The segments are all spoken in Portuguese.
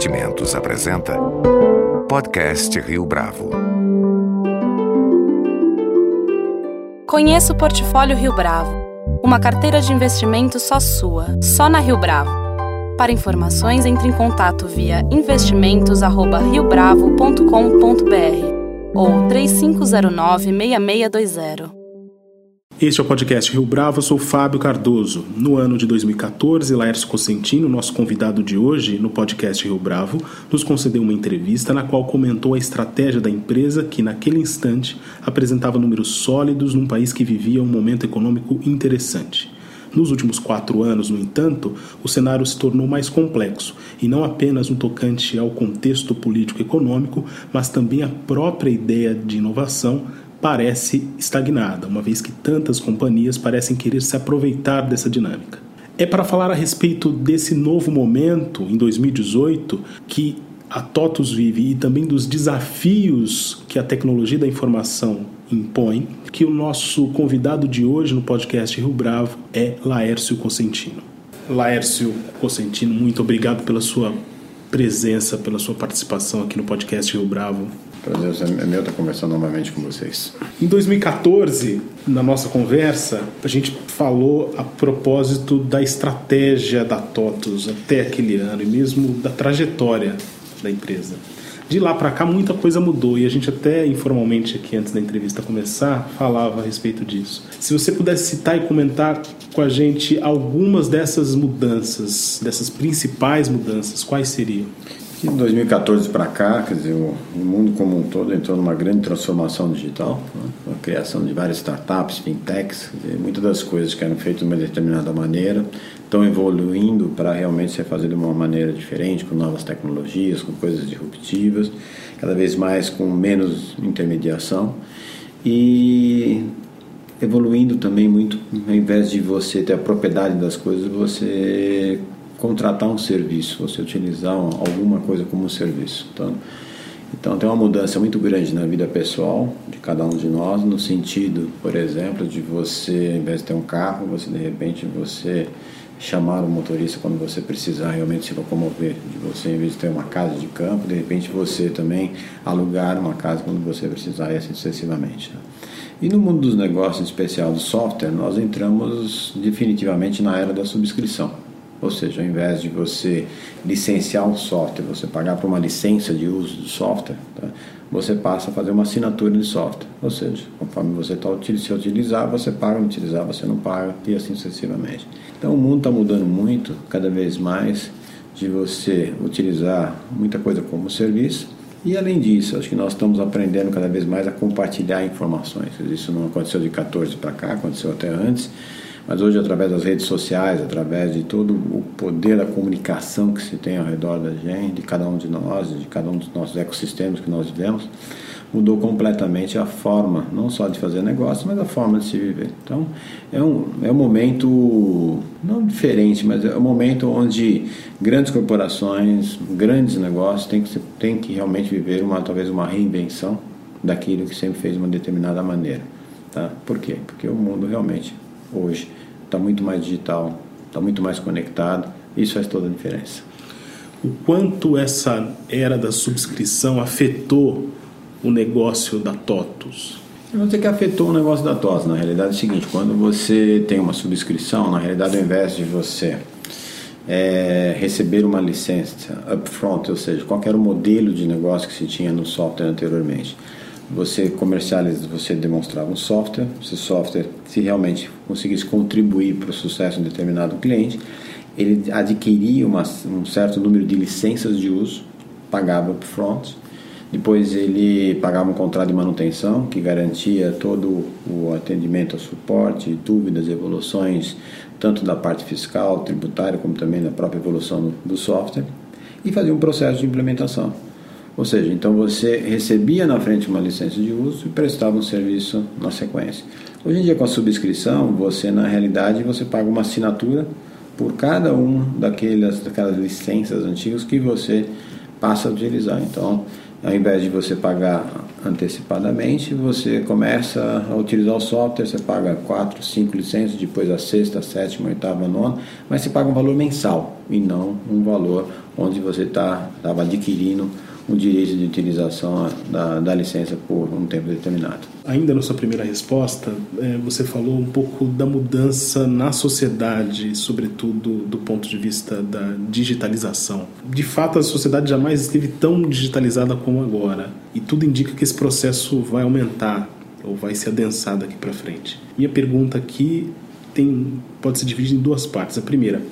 Investimentos apresenta Podcast Rio Bravo. Conheça o Portfólio Rio Bravo, uma carteira de investimentos só sua, só na Rio Bravo. Para informações, entre em contato via investimentos@riobravo.com.br ou 3509-6620. Este é o podcast Rio Bravo, eu sou Fábio Cardoso. No ano de 2014, Laércio Cosentino, nosso convidado de hoje no podcast Rio Bravo, nos concedeu uma entrevista na qual comentou a estratégia da empresa que, naquele instante, apresentava números sólidos num país que vivia um momento econômico interessante. Nos últimos quatro anos, no entanto, o cenário se tornou mais complexo, e não apenas um tocante ao contexto político-econômico, mas também a própria ideia de inovação parece estagnada, uma vez que tantas companhias parecem querer se aproveitar dessa dinâmica. É para falar a respeito desse novo momento, em 2018, que a TOTUS vive e também dos desafios que a tecnologia da informação impõe, que o nosso convidado de hoje no podcast Rio Bravo é Laércio Cosentino. Laércio Cosentino, muito obrigado pela sua presença, pela sua participação aqui no podcast Rio Bravo. Prazer é meu estar conversando novamente com vocês. Em 2014, na nossa conversa, a gente falou a propósito da estratégia da TOTUS até aquele ano e mesmo da trajetória da empresa. De lá para cá, muita coisa mudou e a gente até informalmente aqui antes da entrevista começar falava a respeito disso. Se você pudesse citar e comentar com a gente algumas dessas mudanças, dessas principais mudanças, quais seriam? De 2014 para cá, quer dizer, o, mundo como um todo entrou numa grande transformação digital, né? a criação de várias startups, fintechs, dizer, muitas das coisas que eram feitas de uma determinada maneira estão evoluindo para realmente ser fazer de uma maneira diferente, com novas tecnologias, com coisas disruptivas, cada vez mais com menos intermediação e evoluindo também muito, ao invés de você ter a propriedade das coisas, você contratar um serviço, você utilizar alguma coisa como serviço. Então, então tem uma mudança muito grande na vida pessoal de cada um de nós, no sentido, por exemplo, de você, ao invés de ter um carro, você de repente você chamar o motorista quando você precisar realmente se locomover, de você, em vez de ter uma casa de campo, de repente você também alugar uma casa quando você precisar e assim sucessivamente. Né? E no mundo dos negócios, em especial do software, nós entramos definitivamente na era da subscrição. Ou seja, ao invés de você licenciar um software, você pagar por uma licença de uso do software, tá? você passa a fazer uma assinatura de software. Ou seja, conforme você está se utilizar, você paga, não utilizar, você não paga, e assim sucessivamente. Então o mundo está mudando muito, cada vez mais, de você utilizar muita coisa como serviço. E além disso, acho que nós estamos aprendendo cada vez mais a compartilhar informações. Isso não aconteceu de 14 para cá, aconteceu até antes mas hoje, através das redes sociais, através de todo o poder da comunicação que se tem ao redor da gente, de cada um de nós, de cada um dos nossos ecossistemas que nós vivemos, mudou completamente a forma, não só de fazer negócio, mas a forma de se viver. Então, é um, é um momento, não diferente, mas é um momento onde grandes corporações, grandes negócios têm que, têm que realmente viver uma, talvez uma reinvenção daquilo que sempre fez de uma determinada maneira. Tá? Por quê? Porque o mundo realmente hoje está muito mais digital, está muito mais conectado. Isso faz toda a diferença. O quanto essa era da subscrição afetou o negócio da TOTUS? Eu não sei que afetou o negócio da TOTUS. Na realidade é o seguinte, quando você tem uma subscrição, na realidade ao invés de você é, receber uma licença upfront, ou seja, qual era o modelo de negócio que se tinha no software anteriormente, você comercializa, você demonstrava um software, esse software, se realmente conseguisse contribuir para o sucesso de um determinado cliente, ele adquiria uma, um certo número de licenças de uso, pagava upfront, depois ele pagava um contrato de manutenção que garantia todo o atendimento ao suporte, dúvidas, evoluções, tanto da parte fiscal, tributária, como também da própria evolução do software, e fazia um processo de implementação. Ou seja, então você recebia na frente uma licença de uso e prestava um serviço na sequência. Hoje em dia com a subscrição, você na realidade você paga uma assinatura por cada um daquelas, daquelas licenças antigas que você passa a utilizar. Então, ao invés de você pagar antecipadamente, você começa a utilizar o software, você paga 4, 5 licenças, depois a sexta, a sétima, a oitava, a nona, mas você paga um valor mensal e não um valor onde você estava tá, adquirindo o direito de utilização da, da licença por um tempo determinado. Ainda na sua primeira resposta, é, você falou um pouco da mudança na sociedade, sobretudo do ponto de vista da digitalização. De fato, a sociedade jamais esteve tão digitalizada como agora, e tudo indica que esse processo vai aumentar ou vai se adensar daqui para frente. Minha pergunta aqui tem, pode ser dividida em duas partes. A primeira,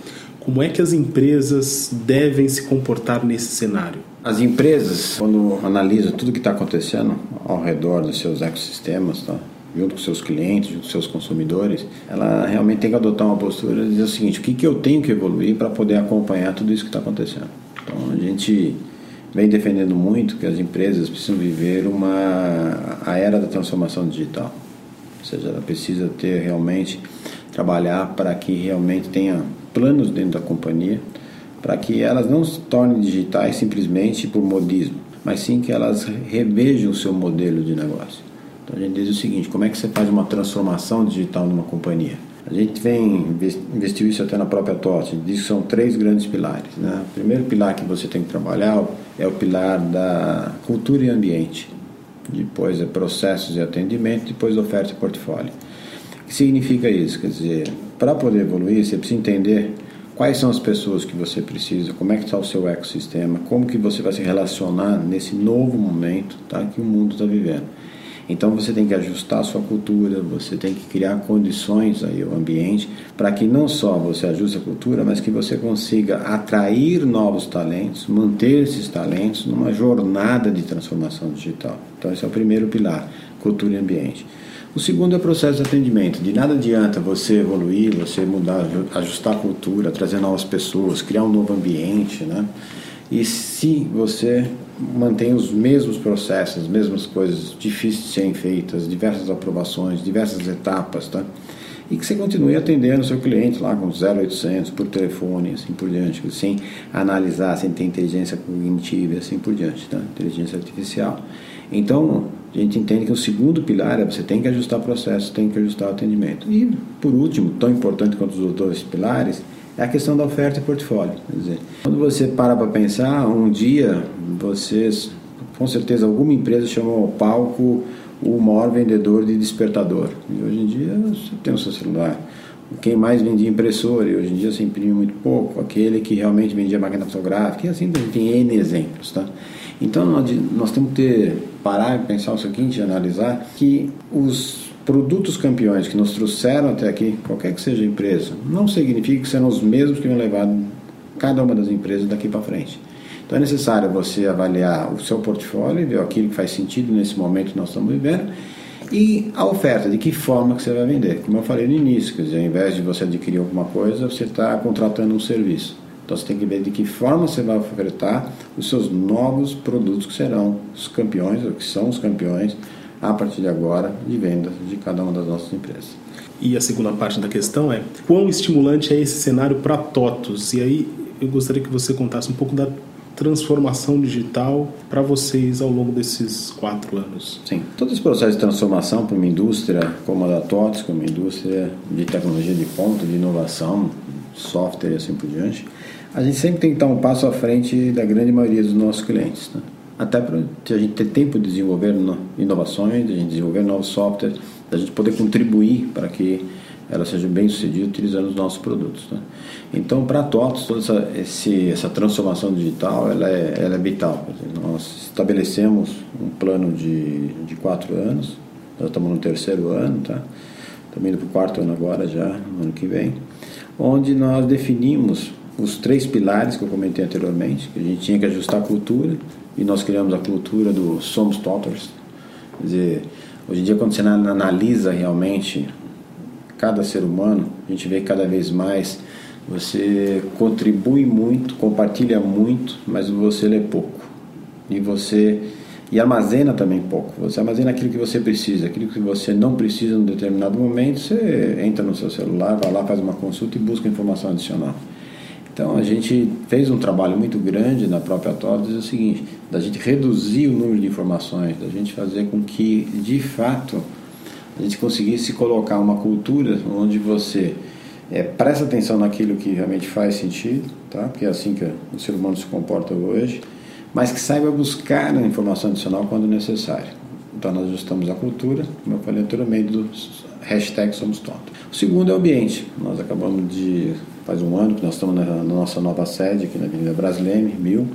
como é que as empresas devem se comportar nesse cenário? As empresas, quando analisam tudo que está acontecendo ao redor dos seus ecossistemas, tá? junto com seus clientes, junto com seus consumidores, ela realmente tem que adotar uma postura e dizer o seguinte: o que, que eu tenho que evoluir para poder acompanhar tudo isso que está acontecendo? Então a gente vem defendendo muito que as empresas precisam viver uma a era da transformação digital, ou seja, ela precisa ter realmente trabalhar para que realmente tenha planos dentro da companhia para que elas não se tornem digitais simplesmente por modismo, mas sim que elas revejam o seu modelo de negócio. Então a gente diz o seguinte: como é que você faz uma transformação digital numa companhia? A gente vem investiu isso até na própria TOT, diz que são três grandes pilares. Né? O primeiro pilar que você tem que trabalhar é o pilar da cultura e ambiente, depois é processos e atendimento, depois oferta e portfólio. O que significa isso? Quer dizer, para poder evoluir, você precisa entender quais são as pessoas que você precisa, como é que está o seu ecossistema, como que você vai se relacionar nesse novo momento tá, que o mundo está vivendo. Então você tem que ajustar a sua cultura, você tem que criar condições aí ao ambiente para que não só você ajuste a cultura, mas que você consiga atrair novos talentos, manter esses talentos numa jornada de transformação digital. Então esse é o primeiro pilar, cultura e ambiente. O segundo é o processo de atendimento. De nada adianta você evoluir, você mudar, ajustar a cultura, trazer novas pessoas, criar um novo ambiente, né? E se você mantém os mesmos processos, as mesmas coisas difíceis de serem feitas, diversas aprovações, diversas etapas, tá? E que você continue atendendo o seu cliente lá com 0800 por telefone, assim por diante, sem analisar, sem ter inteligência cognitiva e assim por diante, tá? Inteligência artificial. Então, a gente entende que o segundo pilar é você tem que ajustar o processo, tem que ajustar o atendimento. E, por último, tão importante quanto os outros pilares, é a questão da oferta e portfólio. Dizer, quando você para para pensar, um dia vocês, com certeza, alguma empresa chamou ao palco o maior vendedor de despertador. E hoje em dia você tem o seu celular. Quem mais vendia impressora e hoje em dia você imprime muito pouco. Aquele que realmente vendia máquina fotográfica. E assim tem N exemplos. Tá? Então nós, nós temos que ter, parar e pensar o seguinte, analisar que os produtos campeões que nos trouxeram até aqui, qualquer que seja a empresa, não significa que serão os mesmos que vão levar cada uma das empresas daqui para frente. Então é necessário você avaliar o seu portfólio, ver aquilo que faz sentido nesse momento que nós estamos vivendo e a oferta, de que forma que você vai vender. Como eu falei no início, quer dizer, ao invés de você adquirir alguma coisa, você está contratando um serviço. Então você tem que ver de que forma você vai ofertar os seus novos produtos que serão os campeões, ou que são os campeões, a partir de agora, de vendas de cada uma das nossas empresas. E a segunda parte da questão é quão estimulante é esse cenário para TOTOS? E aí eu gostaria que você contasse um pouco da transformação digital para vocês ao longo desses quatro anos? Sim, todo esse processo de transformação para uma indústria como a da TOTS, como uma indústria de tecnologia de ponta, de inovação, software e assim por diante, a gente sempre tem que estar um passo à frente da grande maioria dos nossos clientes. Né? Até para a gente ter tempo de desenvolver inovações, de a gente desenvolver novos softwares, da gente poder contribuir para que ela seja bem sucedida utilizando os nossos produtos. Né? Então, para a TOTOS, toda essa, esse, essa transformação digital ela é, ela é vital. Nós estabelecemos um plano de, de quatro anos, nós estamos no terceiro ano, tá? estamos indo para o quarto ano agora já, no ano que vem, onde nós definimos os três pilares que eu comentei anteriormente, que a gente tinha que ajustar a cultura, e nós criamos a cultura do Somos Totters. Quer dizer, hoje em dia, quando você analisa realmente cada ser humano, a gente vê que cada vez mais você contribui muito, compartilha muito, mas você lê pouco. E você e armazena também pouco. Você armazena aquilo que você precisa, aquilo que você não precisa em um determinado momento, você entra no seu celular, vai lá, faz uma consulta e busca informação adicional. Então a gente fez um trabalho muito grande na própria TODES, é o seguinte, da gente reduzir o número de informações, da gente fazer com que de fato a gente conseguisse colocar uma cultura onde você é, presta atenção naquilo que realmente faz sentido, tá? porque é assim que o ser humano se comporta hoje, mas que saiba buscar a informação adicional quando necessário. Então nós ajustamos a cultura, como eu falei anteriormente, do hashtag Somos Tontos. O segundo é o ambiente. Nós acabamos de, faz um ano que nós estamos na, nossa nova sede aqui na Avenida Brasileme, Mil,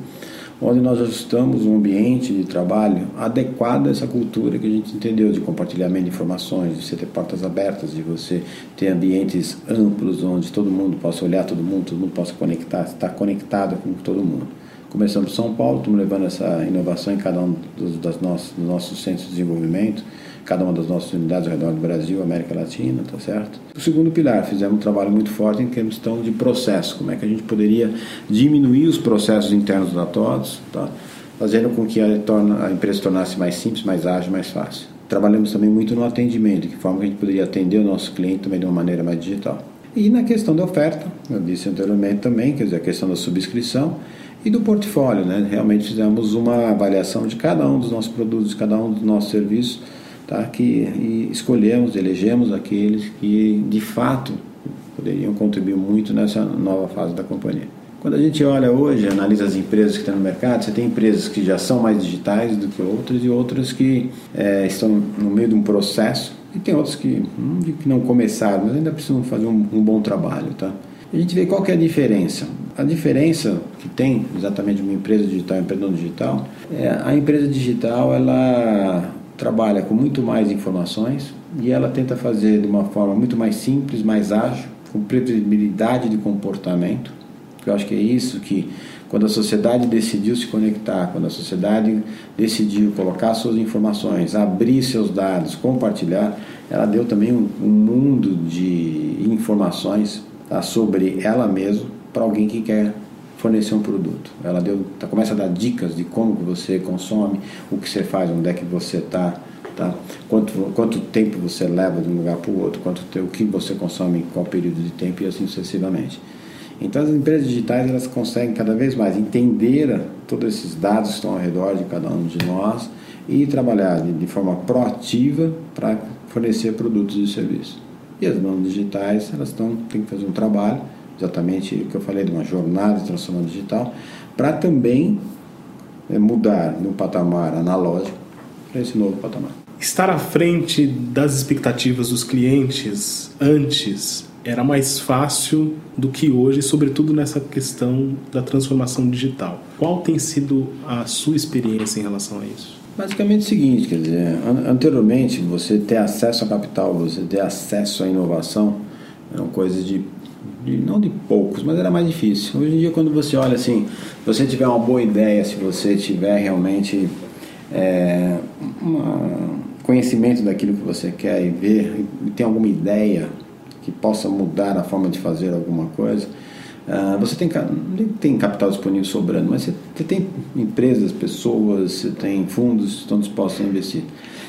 onde nós ajustamos um ambiente de trabalho adequado a essa cultura que a gente entendeu de compartilhamento de informações, de você ter portas abertas, de você ter ambientes amplos onde todo mundo possa olhar todo mundo, todo mundo possa conectar, estar conectado com todo mundo. Começamos São Paulo, estamos levando essa inovação em cada um dos, das nossos, dos nossos centros de desenvolvimento, cada uma das nossas unidades ao redor do Brasil, América Latina, tá certo? O segundo pilar, fizemos um trabalho muito forte em questão de processo, como é que a gente poderia diminuir os processos internos da TODS, tá? fazendo com que a, a empresa se tornasse mais simples, mais ágil, mais fácil. Trabalhamos também muito no atendimento, de que forma a gente poderia atender o nosso cliente também de uma maneira mais digital. E na questão da oferta, eu disse anteriormente também, quer dizer, a questão da subscrição, e do portfólio, né? Realmente fizemos uma avaliação de cada um dos nossos produtos, de cada um dos nossos serviços, tá? Que e escolhemos, elegemos aqueles que de fato poderiam contribuir muito nessa nova fase da companhia. Quando a gente olha hoje, analisa as empresas que estão no mercado, você tem empresas que já são mais digitais do que outras e outras que é, estão no meio de um processo e tem outras que, hum, que não começaram, mas ainda precisam fazer um, um bom trabalho, tá? A gente vê qual é a diferença. A diferença que tem exatamente uma empresa digital e um empreendedor digital é a empresa digital ela trabalha com muito mais informações e ela tenta fazer de uma forma muito mais simples, mais ágil, com previsibilidade de comportamento. Eu acho que é isso que quando a sociedade decidiu se conectar, quando a sociedade decidiu colocar suas informações, abrir seus dados, compartilhar, ela deu também um, um mundo de informações tá, sobre ela mesma para alguém que quer fornecer um produto. Ela deu, tá, começa a dar dicas de como que você consome, o que você faz, onde é que você está, tá? quanto, quanto tempo você leva de um lugar para o outro, quanto o que você consome em qual período de tempo e assim sucessivamente. Então as empresas digitais elas conseguem cada vez mais entender todos esses dados que estão ao redor de cada um de nós e trabalhar de, de forma proativa para fornecer produtos e serviços. E as mãos digitais, elas estão, têm que fazer um trabalho, exatamente o que eu falei de uma jornada de transformação digital, para também é, mudar no patamar analógico para esse novo patamar. Estar à frente das expectativas dos clientes antes era mais fácil do que hoje, sobretudo nessa questão da transformação digital. Qual tem sido a sua experiência em relação a isso? Basicamente é o seguinte, quer dizer, anteriormente você ter acesso a capital, você ter acesso à inovação, eram coisas de, de, não de poucos, mas era mais difícil. Hoje em dia quando você olha assim, você tiver uma boa ideia, se você tiver realmente é, um conhecimento daquilo que você quer e ver, e tem alguma ideia que possa mudar a forma de fazer alguma coisa, Uh, você tem, tem capital disponível sobrando, mas você, você, tem empresas, pessoas, você tem fundos que estão dispostos a investir.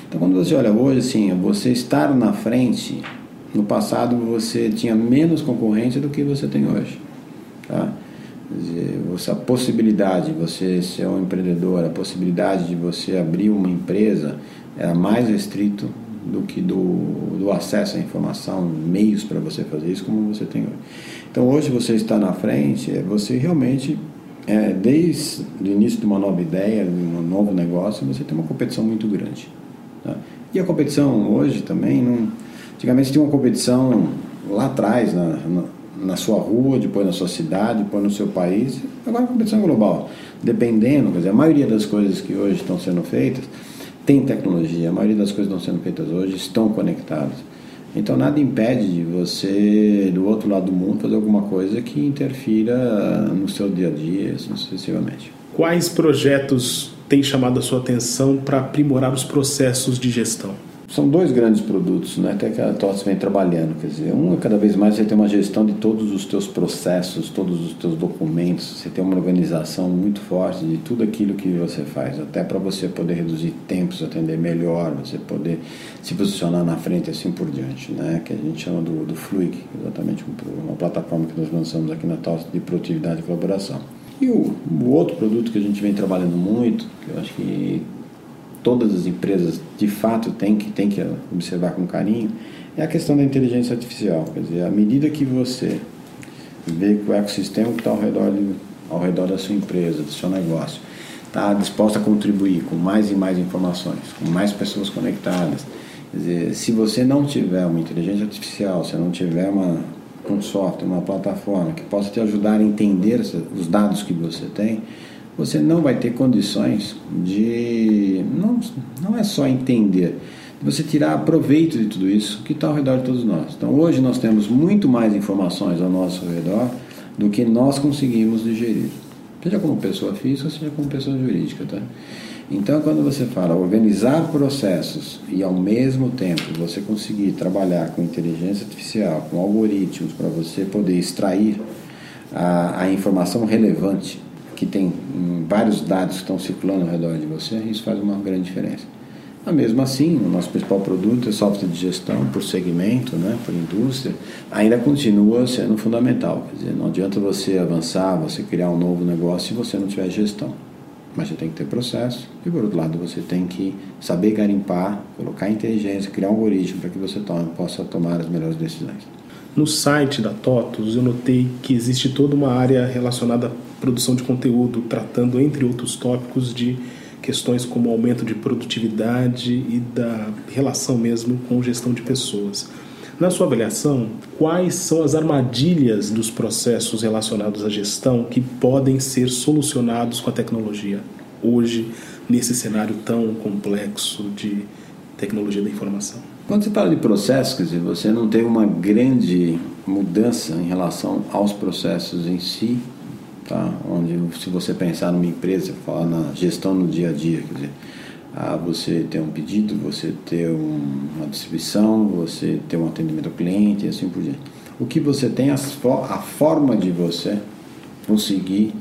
Então, quando você olha hoje, assim, você estar na frente, no passado você tinha menos concorrência do que você tem hoje. Tá? Dizer, a possibilidade de você ser um empreendedor, a possibilidade de você abrir uma empresa era mais restrito do que do, do acesso à informação, meios para você fazer isso, como você tem hoje. Então hoje você está na frente, é você realmente, é, desde o início de uma nova ideia, de um novo negócio, você tem uma competição muito grande. Tá? E a competição hoje também, não, antigamente tinha uma competição lá atrás, na, na, na, sua rua, depois na sua cidade, depois no seu país, agora a competição é global. Dependendo, quer dizer, a maioria das coisas que hoje estão sendo feitas tem tecnologia, a maioria das coisas que estão sendo feitas hoje estão conectadas. Então nada impede de você, do outro lado do mundo, fazer alguma coisa que interfira no seu dia a dia, sucessivamente. Quais projetos têm chamado a sua atenção para aprimorar os processos de gestão? São dois grandes produtos, né, que a TOTS vem trabalhando, quer dizer, um é cada vez mais você tem uma gestão de todos os teus processos, todos os teus documentos, você tem uma organização muito forte de tudo aquilo que você faz, até para você poder reduzir tempos, atender melhor, você poder se posicionar na frente e assim por diante, né, que a gente chama do, do Fluic, exatamente uma plataforma que nós lançamos aqui na TOTS de produtividade e colaboração. E o, o outro produto que a gente vem trabalhando muito, que eu acho que todas as empresas de fato têm que, têm que observar com carinho é a questão da inteligência artificial. Quer dizer, à medida que você vê que o ecossistema que está ao redor, de, ao redor da sua empresa, do seu negócio, está disposto a contribuir com mais e mais informações, com mais pessoas conectadas. Quer dizer, se você não tiver uma inteligência artificial, se não tiver uma, um software, uma plataforma que possa te ajudar a entender os dados que você tem, você não vai ter condições de. Não, não é só entender, de você tirar proveito de tudo isso que está ao redor de todos nós. Então hoje nós temos muito mais informações ao nosso redor do que nós conseguimos digerir, seja como pessoa física, seja como pessoa jurídica. Tá? Então, quando você fala organizar processos e ao mesmo tempo você conseguir trabalhar com inteligência artificial, com algoritmos para você poder extrair a, a informação relevante que tem vários dados que estão circulando ao redor de você, isso faz uma grande diferença. Mas mesmo assim, o nosso principal produto é software de gestão por segmento, né, por indústria, ainda continua sendo fundamental. Quer dizer, não adianta você avançar, você criar um novo negócio se você não tiver gestão. Mas você tem que ter processo e, por outro lado, você tem que saber garimpar, colocar inteligência, criar um algoritmo para que você tome, possa tomar as melhores decisões. No site da TOTUS, eu notei que existe toda uma área relacionada produção de conteúdo, tratando, entre outros tópicos, de questões como aumento de produtividade e da relação mesmo com gestão de pessoas. Na sua avaliação, quais são as armadilhas dos processos relacionados à gestão que podem ser solucionados com a tecnologia hoje, nesse cenário tão complexo de tecnologia da informação? Quando você fala de processos, quer dizer, você não tem uma grande mudança em relação aos processos em si, tá? onde se você pensar numa empresa, falar na gestão no dia a dia, quer dizer, ah, você ter um pedido, você ter um, uma distribuição, você ter um atendimento ao cliente e assim por diante. O que você tem, a forma de você conseguir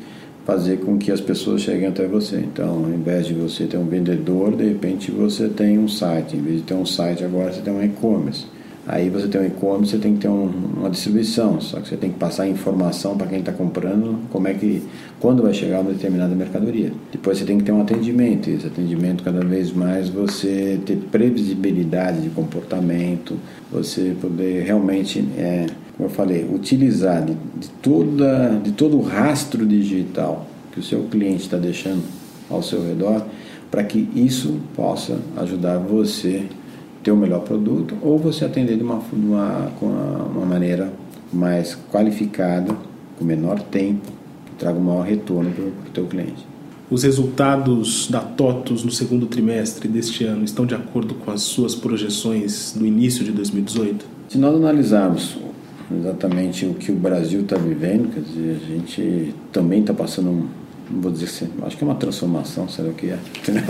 fazer com que as pessoas cheguem até você. Então, ao invés de você ter um vendedor, de repente você tem um site. Em vez de ter um site, agora você tem um e-commerce. Aí você tem um e-commerce, você tem que ter um, uma distribuição, só que você tem que passar informação para quem está comprando, como é que, quando vai chegar uma determinada mercadoria. Depois você tem que ter um atendimento, e esse atendimento cada vez mais você ter previsibilidade de comportamento, você poder realmente é, como eu falei, utilizar de, de, toda, de todo o rastro digital que o seu cliente está deixando ao seu redor, para que isso possa ajudar você ter o melhor produto ou você atender de uma, de uma, uma, maneira mais qualificada, com menor tempo, que traga um maior retorno para o teu cliente. Os resultados da TOTUS no segundo trimestre deste ano estão de acordo com as suas projeções do início de 2018? Se nós analisarmos exatamente o que o Brasil está vivendo, quer dizer, a gente também está passando, um, vou dizer assim, acho que é uma transformação, sabe o que é?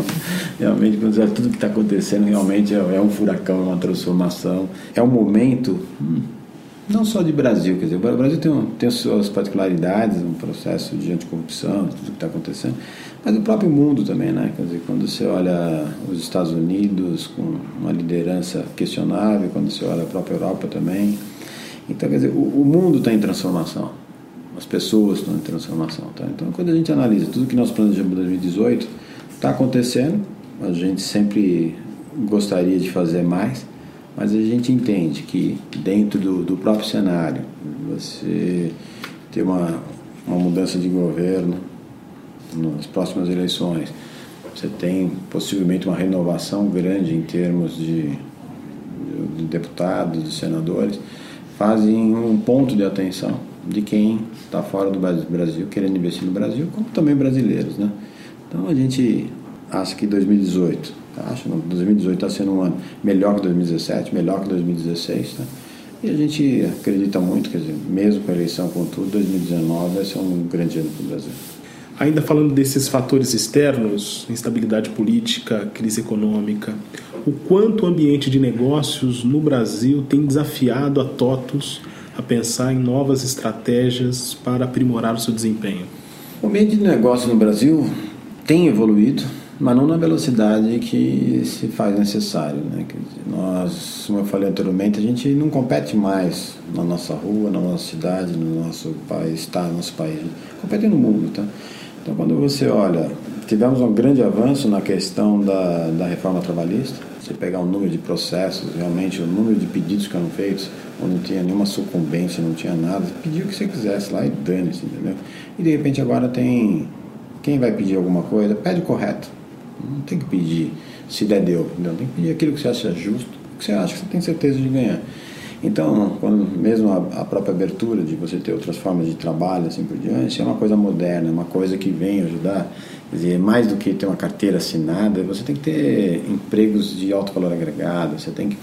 realmente, quando dizer, tudo que está acontecendo realmente é, é, um furacão, é uma transformação, é um momento, hum, não só de Brasil, quer dizer, o Brasil tem, tem suas particularidades, um processo de anticorrupção, tudo que está acontecendo, mas o próprio mundo também, né? Quer dizer, quando você olha os Estados Unidos com uma liderança questionável, quando você olha a própria Europa também, então, quer dizer, o, o mundo está em transformação, as pessoas estão em transformação. Tá? Então, quando a gente analisa tudo que nós planejamos em 2018, está acontecendo, a gente sempre gostaria de fazer mais, mas a gente entende que dentro do, do próprio cenário, você ter uma, uma mudança de governo nas próximas eleições, você tem possivelmente uma renovação grande em termos de, de deputados, de senadores, fazem um ponto de atenção de quem está fora do Brasil, querendo investir no Brasil, como também brasileiros, né? Então a gente acha que 2018, acho não, 2018 está sendo um ano melhor que 2017, melhor que 2016, tá? E a gente acredita muito, quer dizer, mesmo com a eleição com tudo, 2019 vai ser um grande ano para o Brasil. Ainda falando desses fatores externos, instabilidade política, crise econômica, o quanto o ambiente de negócios no Brasil tem desafiado a TOTUS a pensar em novas estratégias para aprimorar o seu desempenho? O ambiente de negócio no Brasil tem evoluído, mas não na velocidade que se faz necessário. Né? Nós, como eu falei anteriormente, a gente não compete mais na nossa rua, na nossa cidade, no nosso país, está no nosso país, compete no mundo. Tá? Então, quando você olha, tivemos um grande avanço na questão da, da reforma trabalhista. Você pegar o número de processos, realmente o número de pedidos que eram feitos, onde não tinha nenhuma sucumbência, não tinha nada, pediu o que você quisesse lá e dane-se, entendeu? E de repente agora tem. Quem vai pedir alguma coisa, pede correto. Não tem que pedir se der deu, entendeu? Tem que pedir aquilo que você acha justo, que você acha que você tem certeza de ganhar. Então, quando mesmo a, a, própria abertura de você ter outras formas de trabalho, assim por diante, é uma coisa moderna, é uma coisa que vem ajudar. Quer dizer, mais do que ter uma carteira assinada, você tem que ter empregos de alto valor agregado, você tem que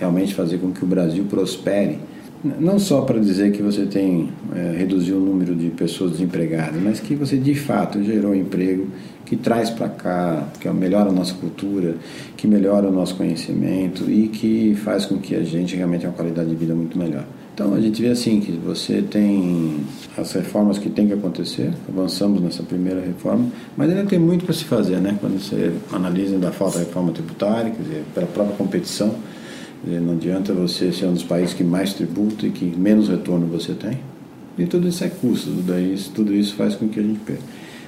realmente fazer com que o Brasil prospere não só para dizer que você tem é, reduziu o número de pessoas desempregadas, mas que você de fato gerou emprego que traz para cá, que melhora a nossa cultura, que melhora o nosso conhecimento e que faz com que a gente realmente tenha uma qualidade de vida muito melhor. Então a gente vê assim que você tem as reformas que tem que acontecer, avançamos nessa primeira reforma, mas ainda tem muito para se fazer, né? Quando você analisa ainda falta a reforma tributária, quer dizer, pela própria competição, não adianta você ser um dos países que mais tributa e que menos retorno você tem. E tudo isso é custo, tudo isso, faz com que a gente perca.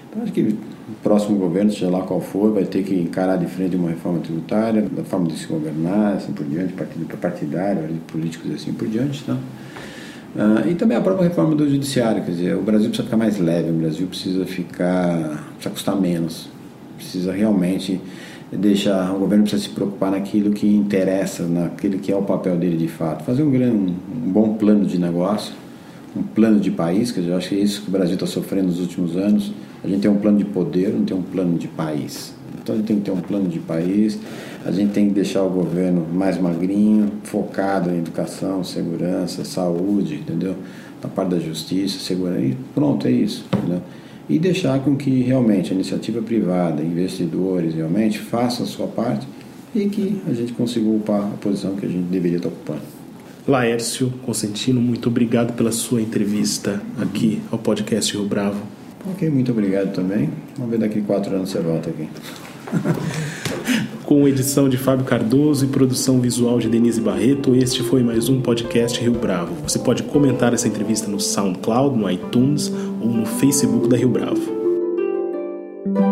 Então, acho que o próximo governo, seja lá qual for, vai ter que encarar de frente uma reforma tributária, da forma de se governar, assim por diante, partido partidário, políticos e assim por diante. Uh, e também a própria reforma do judiciário, quer dizer, o Brasil precisa ficar mais leve, o Brasil precisa ficar, precisa custar menos, precisa realmente deixar o governo precisa se preocupar naquilo que interessa, naquilo que é o papel dele de fato, fazer um, grande, um bom plano de negócio, um plano de país, que eu acho que é isso que o Brasil está sofrendo nos últimos anos. A gente tem um plano de poder, não tem um plano de país. Então a gente tem que ter um plano de país, a gente tem que deixar o governo mais magrinho, focado em educação, segurança, saúde, entendeu? Na parte da justiça, segurança, e pronto, é isso, entendeu? E deixar com que realmente a iniciativa privada, investidores realmente façam a sua parte e que a gente consiga ocupar a posição que a gente deveria estar ocupando. Laércio Consentino, muito obrigado pela sua entrevista aqui ao podcast Rio Bravo. Ok, muito obrigado também. Vamos ver daqui quatro anos você volta aqui. com edição de Fábio Cardoso e produção visual de Denise Barreto, este foi mais um podcast Rio Bravo. Você pode comentar essa entrevista no SoundCloud, no iTunes ou no Facebook da Rio Bravo.